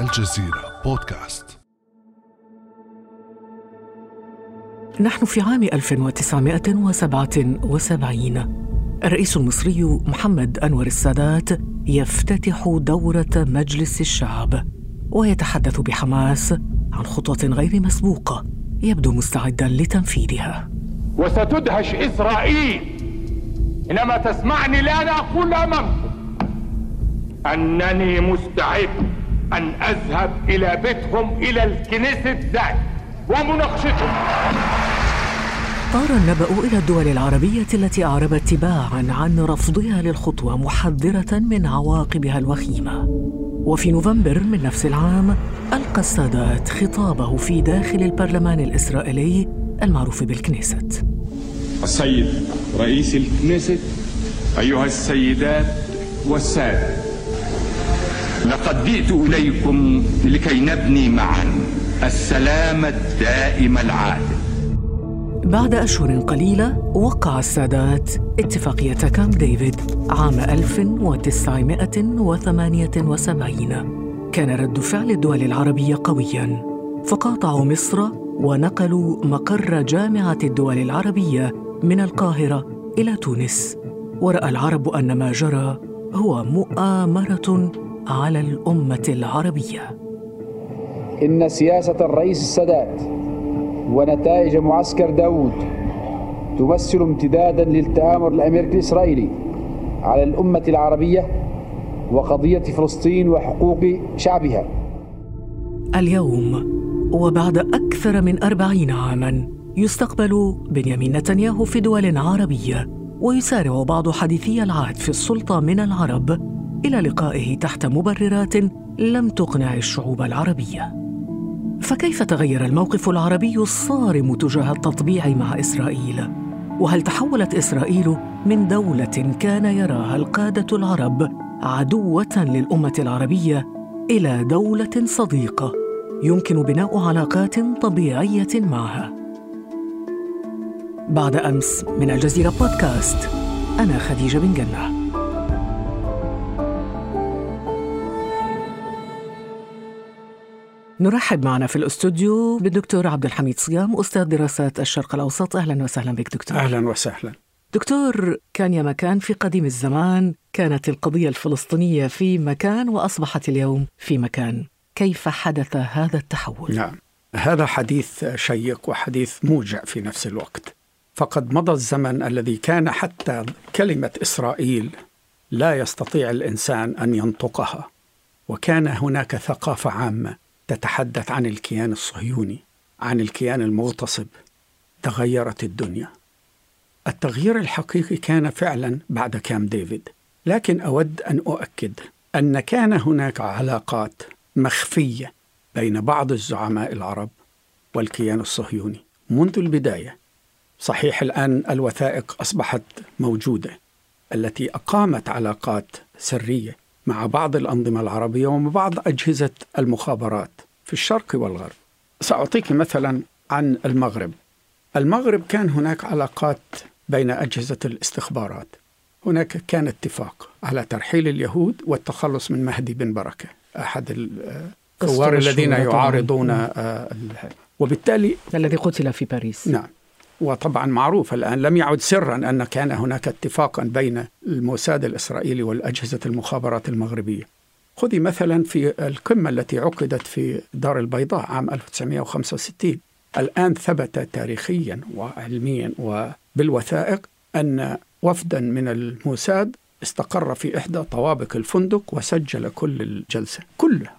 الجزيرة بودكاست. نحن في عام 1977 الرئيس المصري محمد أنور السادات يفتتح دورة مجلس الشعب ويتحدث بحماس عن خطوة غير مسبوقة يبدو مستعدا لتنفيذها. وستدهش إسرائيل حينما تسمعني الآن أقول أمامكم أنني مستعد. أن أذهب إلى بيتهم إلى الكنيسة ذات ومناقشتهم. طار النبأ إلى الدول العربية التي أعربت تباعا عن رفضها للخطوة محذرة من عواقبها الوخيمة. وفي نوفمبر من نفس العام ألقى السادات خطابه في داخل البرلمان الإسرائيلي المعروف بالكنيست السيد رئيس الكنيست أيها السيدات والسادة. لقد جئت إليكم لكي نبني معا السلام الدائم العادل. بعد أشهر قليلة وقع السادات. اتفاقية كامب ديفيد عام 1978 كان رد فعل الدول العربية قوياً فقاطعوا مصر ونقلوا مقر جامعة الدول العربية من القاهرة إلى تونس. ورأى العرب أن ما جرى هو مؤامرة على الأمة العربية. إن سياسة الرئيس السادات ونتائج معسكر داوود تمثل امتدادا للتآمر الأمريكي الإسرائيلي على الأمة العربية وقضية فلسطين وحقوق شعبها. اليوم وبعد أكثر من أربعين عاماً يستقبل بنيامين نتنياهو في دول عربية ويسارع بعض حديثي العهد في السلطة من العرب. إلى لقائه تحت مبررات لم تقنع الشعوب العربية فكيف تغير الموقف العربي الصارم تجاه التطبيع مع إسرائيل؟ وهل تحولت إسرائيل من دولة كان يراها القادة العرب عدوة للأمة العربية إلى دولة صديقة يمكن بناء علاقات طبيعية معها؟ بعد أمس من الجزيرة بودكاست أنا خديجة بن جنة نرحب معنا في الاستوديو بالدكتور عبد الحميد صيام أستاذ دراسات الشرق الأوسط. أهلا وسهلا بك دكتور. أهلا وسهلا. دكتور كان يا مكان في قديم الزمان كانت القضية الفلسطينية في مكان وأصبحت اليوم في مكان. كيف حدث هذا التحول؟ نعم. هذا حديث شيق وحديث موجع في نفس الوقت. فقد مضى الزمن الذي كان حتى كلمة إسرائيل لا يستطيع الإنسان أن ينطقها وكان هناك ثقافة عامة تتحدث عن الكيان الصهيوني عن الكيان المغتصب تغيرت الدنيا. التغيير الحقيقي كان فعلا بعد كام ديفيد لكن أود أن أؤكد أن كان هناك علاقات مخفية بين بعض الزعماء العرب والكيان الصهيوني منذ البداية. صحيح الآن الوثائق أصبحت موجودة التي أقامت علاقات سرية مع بعض الأنظمة العربية ومع بعض أجهزة المخابرات في الشرق والغرب. سأعطيك مثلا عن المغرب. المغرب كان هناك علاقات بين أجهزة الاستخبارات. هناك كان اتفاق على ترحيل اليهود والتخلص من مهدي بن بركة أحد الثوار الذين يعارضون آه، وبالتالي الذي قتل في باريس. نعم. وطبعا معروف الآن لم يعد سرا أن كان هناك اتفاقا بين الموساد الإسرائيلي والأجهزة المخابرات المغربية. خذي مثلا في القمة التي عقدت في دار البيضاء عام 1965 الآن ثبت تاريخيا وعلميا وبالوثائق أن وفدا من الموساد استقر في إحدى طوابق الفندق وسجل كل الجلسة كلها.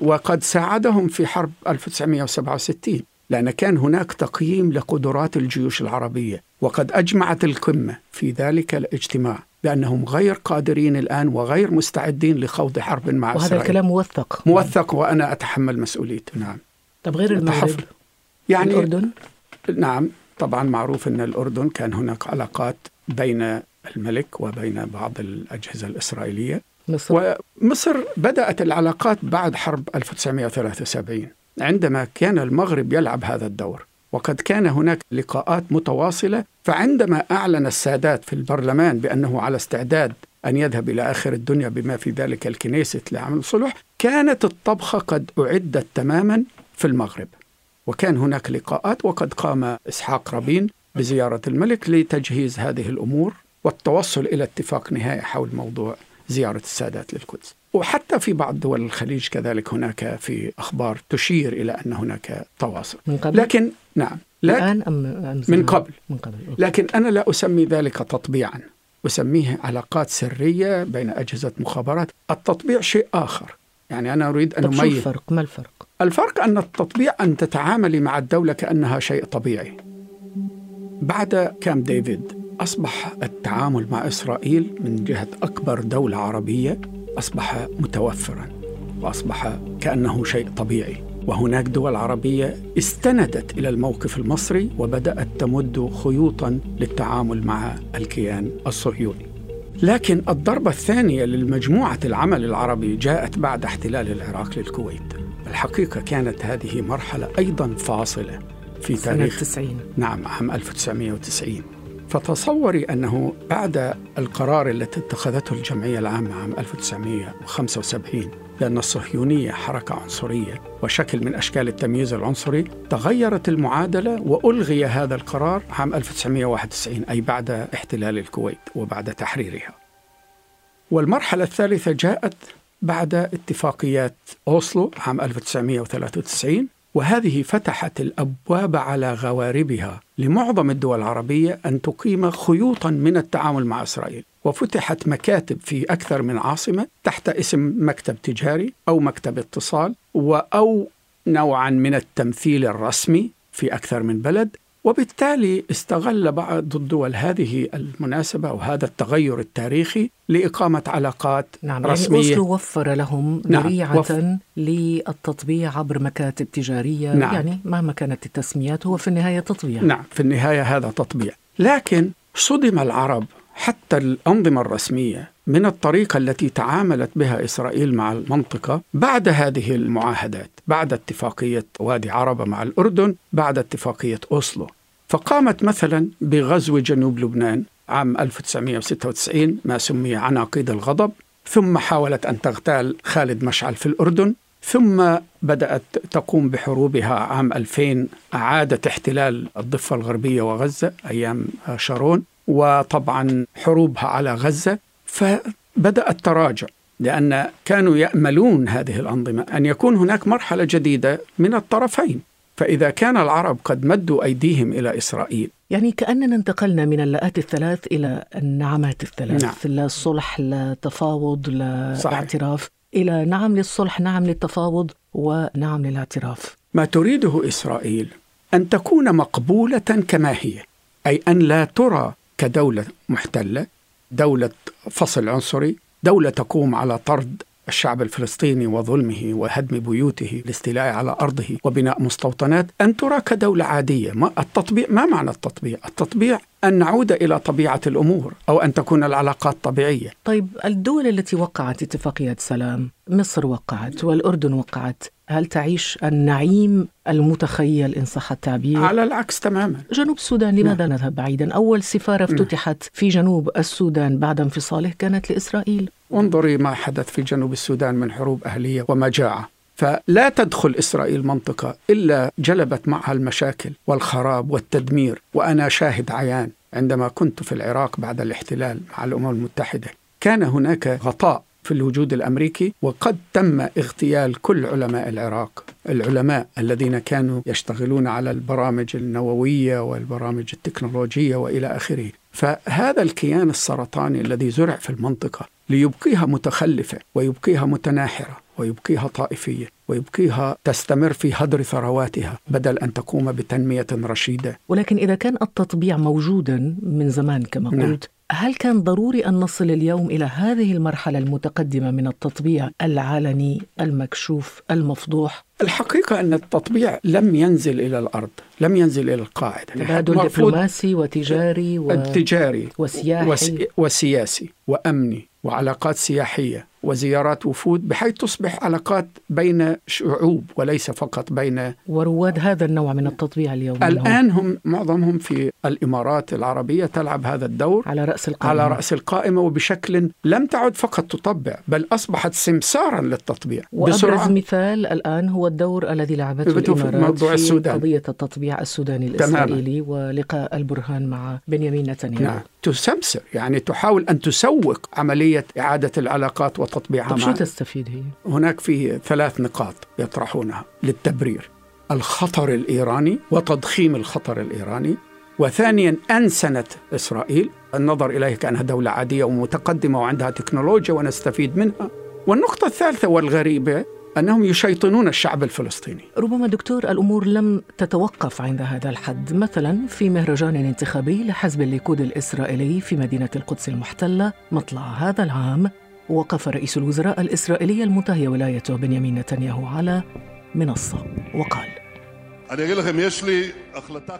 وقد ساعدهم في حرب 1967 لأن كان هناك تقييم لقدرات الجيوش العربية وقد أجمعت القمة في ذلك الاجتماع بأنهم غير قادرين الآن وغير مستعدين لخوض حرب مع وهذا إسرائيل. الكلام موثق. موثق وأنا أتحمل مسؤوليته. نعم. طب غير المغرب؟ يعني الأردن؟ نعم. طبعا معروف أن الأردن كان هناك علاقات بين الملك وبين بعض الأجهزة الإسرائيلية. مصر؟ ومصر بدأت العلاقات بعد حرب 1973 عندما كان المغرب يلعب هذا الدور وقد كان هناك لقاءات متواصلة فعندما أعلن السادات في البرلمان بأنه على استعداد أن يذهب إلى آخر الدنيا بما في ذلك الكنيست لعمل الصلح كانت الطبخة قد أعدت تماما في المغرب. وكان هناك لقاءات وقد قام إسحاق رابين بزيارة الملك لتجهيز هذه الأمور والتوصل إلى اتفاق نهائي حول موضوع زيارة السادات للقدس. وحتى في بعض دول الخليج كذلك هناك في أخبار تشير إلى أن هناك تواصل. من قبل؟ لكن نعم. لكن الآن أم أم من؟ قبل. من قبل. لكن أنا لا أسمي ذلك تطبيعا. أسميه علاقات سرية بين أجهزة مخابرات. التطبيع شيء آخر. يعني أنا أريد أن أميز. الفرق؟ ما الفرق؟ الفرق أن التطبيع أن تتعاملي مع الدولة كأنها شيء طبيعي. بعد كام ديفيد أصبح التعامل مع إسرائيل من جهة أكبر دولة عربية أصبح متوفرا وأصبح كأنه شيء طبيعي. وهناك دول عربية استندت إلى الموقف المصري وبدأت تمد خيوطا للتعامل مع الكيان الصهيوني. لكن الضربة الثانية للمجموعة العمل العربي جاءت بعد احتلال العراق للكويت. الحقيقة كانت هذه مرحلة أيضا فاصلة في سنة تاريخ 90 نعم عام 1990 فتصوري أنه بعد القرار التي اتخذته الجمعية العامة عام 1975 لأن الصهيونية حركة عنصرية وشكل من أشكال التمييز العنصري تغيرت المعادلة وألغي هذا القرار عام 1991 أي بعد احتلال الكويت وبعد تحريرها. والمرحلة الثالثة جاءت بعد اتفاقيات أوسلو عام 1993 وهذه فتحت الأبواب على غواربها لمعظم الدول العربية أن تقيم خيوطا من التعامل مع إسرائيل. وفتحت مكاتب في أكثر من عاصمة تحت اسم مكتب تجاري أو مكتب اتصال أو نوعا من التمثيل الرسمي في أكثر من بلد وبالتالي استغل بعض الدول هذه المناسبة وهذا التغير التاريخي لإقامة علاقات نعم رسمية. يعني أوسلو وفر لهم نعم، ذريعة وف- للتطبيع عبر مكاتب تجارية نعم. يعني مهما كانت التسميات هو في النهاية تطبيع. نعم في النهاية هذا تطبيع. لكن صدم العرب حتى الأنظمة الرسمية من الطريقة التي تعاملت بها إسرائيل مع المنطقة بعد هذه المعاهدات بعد اتفاقية وادي عربة مع الأردن بعد اتفاقية أوسلو. فقامت مثلا بغزو جنوب لبنان عام 1996 ما سمي عناقيد الغضب ثم حاولت أن تغتال خالد مشعل في الأردن ثم بدأت تقوم بحروبها عام 2000 أعادت احتلال الضفة الغربية وغزة أيام شارون وطبعا حروبها على غزة. فبدأ التراجع لأن كانوا يأملون هذه الأنظمة أن يكون هناك مرحلة جديدة من الطرفين. فإذا كان العرب قد مدوا أيديهم إلى إسرائيل يعني كأننا انتقلنا من اللاءات الثلاث إلى النعمات الثلاث نعم. لا صلح لا تفاوض لا صحيح. اعتراف إلى نعم للصلح نعم للتفاوض ونعم للاعتراف ما تريده إسرائيل أن تكون مقبولة كما هي أي أن لا ترى كدولة محتلة دولة فصل عنصري دولة تقوم على طرد الشعب الفلسطيني وظلمه وهدم بيوته الاستيلاء على أرضه وبناء مستوطنات أن ترى كدولة عادية ما التطبيع ما معنى التطبيع؟ التطبيع أن نعود إلى طبيعة الأمور أو أن تكون العلاقات طبيعية طيب الدول التي وقعت اتفاقيات سلام مصر وقعت والأردن وقعت هل تعيش النعيم المتخيل إن صح التعبير؟ على العكس تماما. جنوب السودان لماذا نذهب بعيدا؟ أول سفارة افتتحت في جنوب السودان بعد انفصاله كانت لإسرائيل. انظري ما حدث في جنوب السودان من حروب أهلية ومجاعة فلا تدخل إسرائيل منطقة إلا جلبت معها المشاكل والخراب والتدمير. وأنا شاهد عيان عندما كنت في العراق بعد الاحتلال مع الأمم المتحدة. كان هناك غطاء في الوجود الأمريكي وقد تم اغتيال كل علماء العراق، العلماء الذين كانوا يشتغلون على البرامج النووية والبرامج التكنولوجية وإلى آخره، فهذا الكيان السرطاني الذي زرع في المنطقة ليبقيها متخلفة ويبقيها متناحرة ويبقيها طائفية ويبقيها تستمر في هدر ثرواتها بدل أن تقوم بتنمية رشيدة. ولكن إذا كان التطبيع موجودا من زمان كما نعم. قلت هل كان ضروري أن نصل اليوم إلى هذه المرحلة المتقدمة من التطبيع العلني المكشوف المفضوح؟ الحقيقة أن التطبيع لم ينزل إلى الأرض، لم ينزل إلى القاعدة. تبادل دبلوماسي وتجاري و... التجاري وسياحي. وس... وسياسي وأمني وعلاقات سياحية. وزيارات وفود بحيث تصبح علاقات بين شعوب وليس فقط بين ورواد هذا النوع من التطبيع اليوم. الآن هم معظمهم في الإمارات العربية تلعب هذا الدور على رأس القائمة على رأس القائمة وبشكل لم تعد فقط تطبع بل أصبحت سمسارا للتطبيع وأبرز مثال الآن هو الدور الذي لعبته الإمارات موضوع في السودان. قضية التطبيع السوداني تماماً. الإسرائيلي ولقاء البرهان مع بنيامين نتنياهو نعم تسمسر يعني تحاول أن تسوق عملية إعادة العلاقات وتطبيعها طب شو. تستفيد هي؟ هناك في ثلاث نقاط يطرحونها للتبرير الخطر الإيراني وتضخيم الخطر الإيراني وثانيا أنسنة إسرائيل النظر إليها كأنها دولة عادية ومتقدمة وعندها تكنولوجيا ونستفيد منها والنقطة الثالثة والغريبة أنهم يشيطنون الشعب الفلسطيني ربما دكتور الأمور لم تتوقف عند هذا الحد مثلا في مهرجان انتخابي لحزب الليكود الإسرائيلي في مدينة القدس المحتلة مطلع هذا العام وقف رئيس الوزراء الإسرائيلي المنتهي ولايته بنيامين نتنياهو على منصة وقال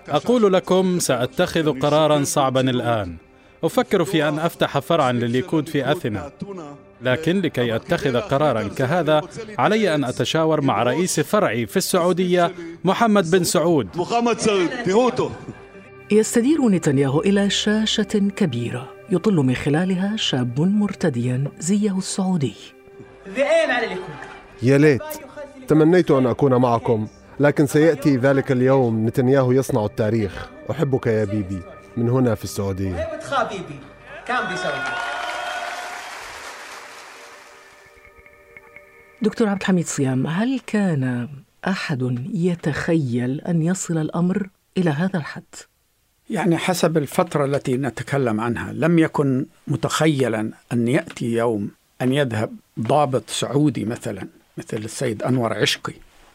أقول لكم سأتخذ قرارا صعبا الآن. أفكر في أن أفتح فرعا لليكود في أثينا. لكن لكي أتخذ قرارا كهذا علي أن أتشاور مع رئيس فرعي في السعودية محمد بن سعود. يستدير نتنياهو إلى شاشة كبيرة. يطل من خلالها شاب مرتديا زيه السعودي. ذئين على اليكود يا ليت. تمنيت أن أكون معكم لكن سيأتي ذلك اليوم. نتنياهو يصنع التاريخ. أحبك يا بيبي. من هنا في السعودية. دكتور عبد الحميد صيام هل كان أحد يتخيل أن يصل الأمر إلى هذا الحد؟ يعني حسب الفترة التي نتكلم عنها لم يكن متخيلا أن يأتي يوم أن يذهب ضابط سعودي مثلا مثل السيد أنور عشقي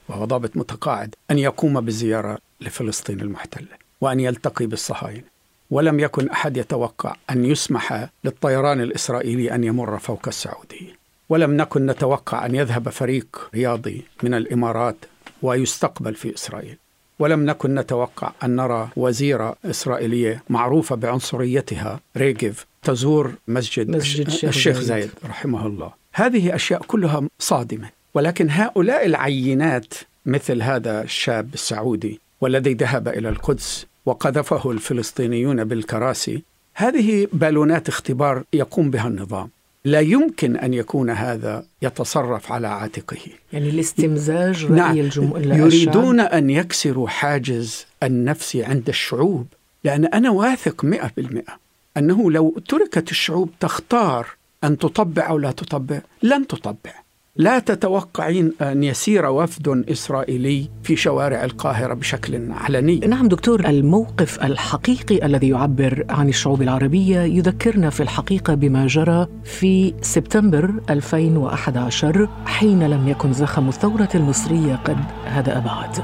وهو ضابط متقاعد أن يقوم بزيارة لفلسطين المحتلة وأن يلتقي بالصهاينة. ولم يكن أحد يتوقع أن يسمح للطيران الإسرائيلي أن يمر فوق السعودية. ولم نكن نتوقع أن يذهب فريق رياضي من الإمارات ويستقبل في إسرائيل. ولم نكن نتوقع أن نرى وزيرة إسرائيلية معروفة بعنصريتها ريجيف تزور مسجد, مسجد الش- الشيخ الشيخ زايد. زايد رحمه الله هذه أشياء كلها صادمة ولكن هؤلاء العينات مثل هذا الشاب السعودي والذي ذهب إلى القدس وقذفه الفلسطينيون بالكراسي هذه بالونات اختبار يقوم بها النظام لا يمكن أن يكون هذا يتصرف على عاتقه. يعني الاستمزاج رأي نعم الجمهور يريدون أن يكسروا حاجز النفس عند الشعوب لأن أنا واثق مئة بالمئة أنه لو تركت الشعوب تختار أن تطبع أو لا تطبع لن تطبع. لا تتوقعين أن يسير وفد إسرائيلي في شوارع القاهرة بشكل علني. نعم دكتور الموقف الحقيقي الذي يعبر عن الشعوب العربية يذكرنا في الحقيقة بما جرى في سبتمبر 2011 حين لم يكن زخم الثورة المصرية قد هدأ بعد.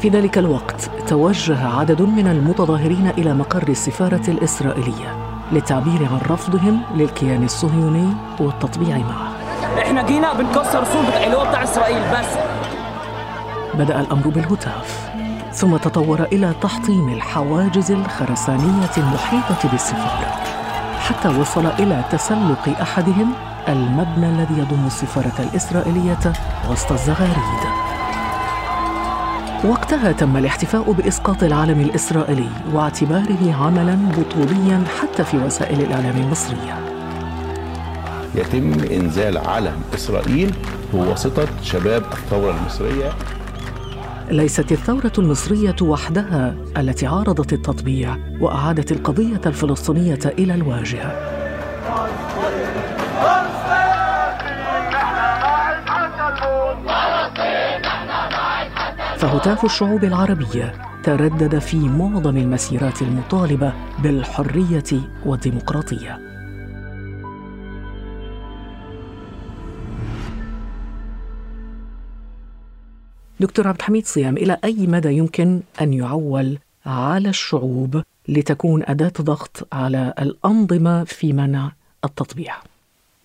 في ذلك الوقت توجه عدد من المتظاهرين إلى مقر السفارة الإسرائيلية للتعبير عن رفضهم للكيان الصهيوني والتطبيع معه. إحنا جينا بنكسر السور بتاع اللي هو بتاع إسرائيل بس. بدأ الأمر بالهتاف ثم تطور إلى تحطيم الحواجز الخرسانية المحيطة بالسفارة حتى وصل إلى تسلق أحدهم المبنى الذي يضم السفارة الإسرائيلية وسط الزغاريد. وقتها تم الاحتفاء بإسقاط العلم الإسرائيلي واعتباره عملاً بطولياً حتى في وسائل الإعلام المصرية. يتم إنزال علم إسرائيل بواسطه شباب الثورة المصرية ليست الثورة المصرية وحدها التي عارضت التطبيع وأعادت القضية الفلسطينية إلى الواجهة. فهتاف الشعوب العربية تردد في معظم المسيرات المطالبة بالحرية والديمقراطية. دكتور عبد الحميد صيام إلى أي مدى يمكن أن يعول على الشعوب لتكون أداة ضغط على الأنظمة في منع التطبيع؟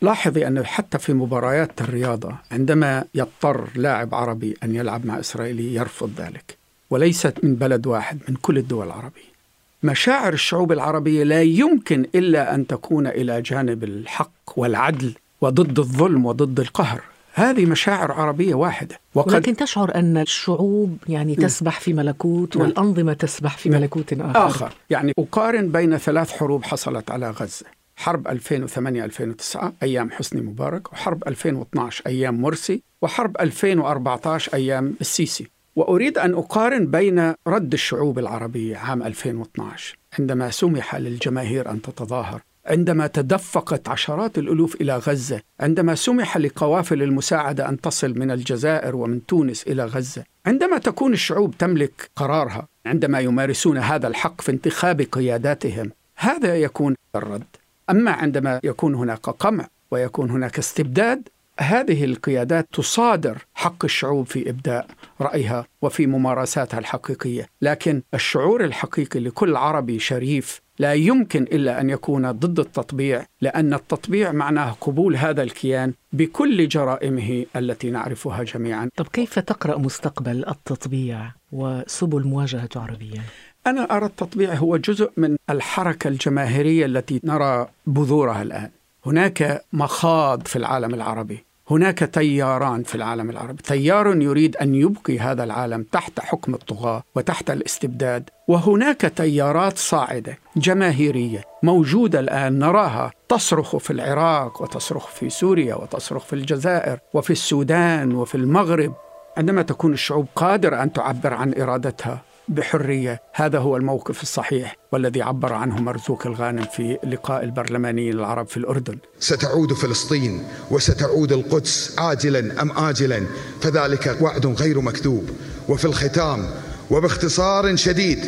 لاحظي أنه حتى في مباريات الرياضة عندما يضطر لاعب عربي أن يلعب مع إسرائيلي يرفض ذلك وليست من بلد واحد من كل الدول العربية. مشاعر الشعوب العربية لا يمكن إلا أن تكون إلى جانب الحق والعدل وضد الظلم وضد القهر. هذه مشاعر عربية واحدة. وقد ولكن تشعر أن الشعوب يعني تسبح في ملكوت. والأنظمة تسبح في ملكوت آخر. آخر. يعني أقارن بين ثلاث حروب حصلت على غزة. حرب 2008-2009 أيام حسني مبارك. وحرب 2012 أيام مرسي. وحرب 2014 أيام السيسي. وأريد أن أقارن بين رد الشعوب العربية عام 2012 عندما سمح للجماهير أن تتظاهر عندما تدفقت عشرات الألوف إلى غزة، عندما سمح لقوافل المساعدة أن تصل من الجزائر ومن تونس إلى غزة، عندما تكون الشعوب تملك قرارها، عندما يمارسون هذا الحق في انتخاب قياداتهم، هذا يكون الرد. أما عندما يكون هناك قمع ويكون هناك استبداد هذه القيادات تصادر حق الشعوب في ابداء رأيها وفي ممارساتها الحقيقية، لكن الشعور الحقيقي لكل عربي شريف لا يمكن إلا أن يكون ضد التطبيع، لأن التطبيع معناه قبول هذا الكيان بكل جرائمه التي نعرفها جميعا. طب كيف تقرأ مستقبل التطبيع وسبل مواجهته عربيا؟ أنا أرى التطبيع هو جزء من الحركة الجماهيرية التي نرى بذورها الآن. هناك مخاض في العالم العربي هناك تياران في العالم العربي. تيار يريد أن يبقي هذا العالم تحت حكم الطغاة وتحت الاستبداد وهناك تيارات صاعدة جماهيرية موجودة الآن نراها تصرخ في العراق وتصرخ في سوريا وتصرخ في الجزائر وفي السودان وفي المغرب. عندما تكون الشعوب قادرة أن تعبر عن إرادتها بحرية. هذا هو الموقف الصحيح والذي عبر عنه مرزوق الغانم في لقاء البرلمانيين العرب في الأردن. ستعود فلسطين وستعود القدس عاجلا أم اجلا؟ فذلك وعد غير مكذوب. وفي الختام وباختصار شديد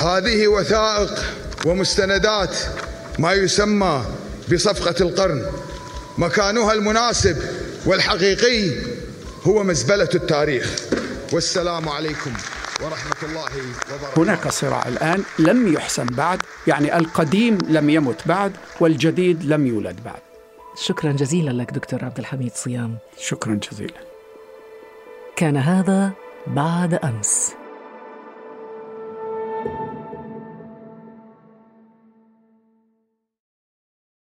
هذه وثائق ومستندات ما يسمى بصفقة القرن. مكانها المناسب والحقيقي هو مزبلة التاريخ. والسلام عليكم. ورحمة الله وبركاته. هناك صراع الآن لم يحسن بعد يعني القديم لم يمت بعد والجديد لم يولد بعد. شكرا جزيلا لك دكتور عبد الحميد صيام. شكرا جزيلا. كان هذا بعد أمس.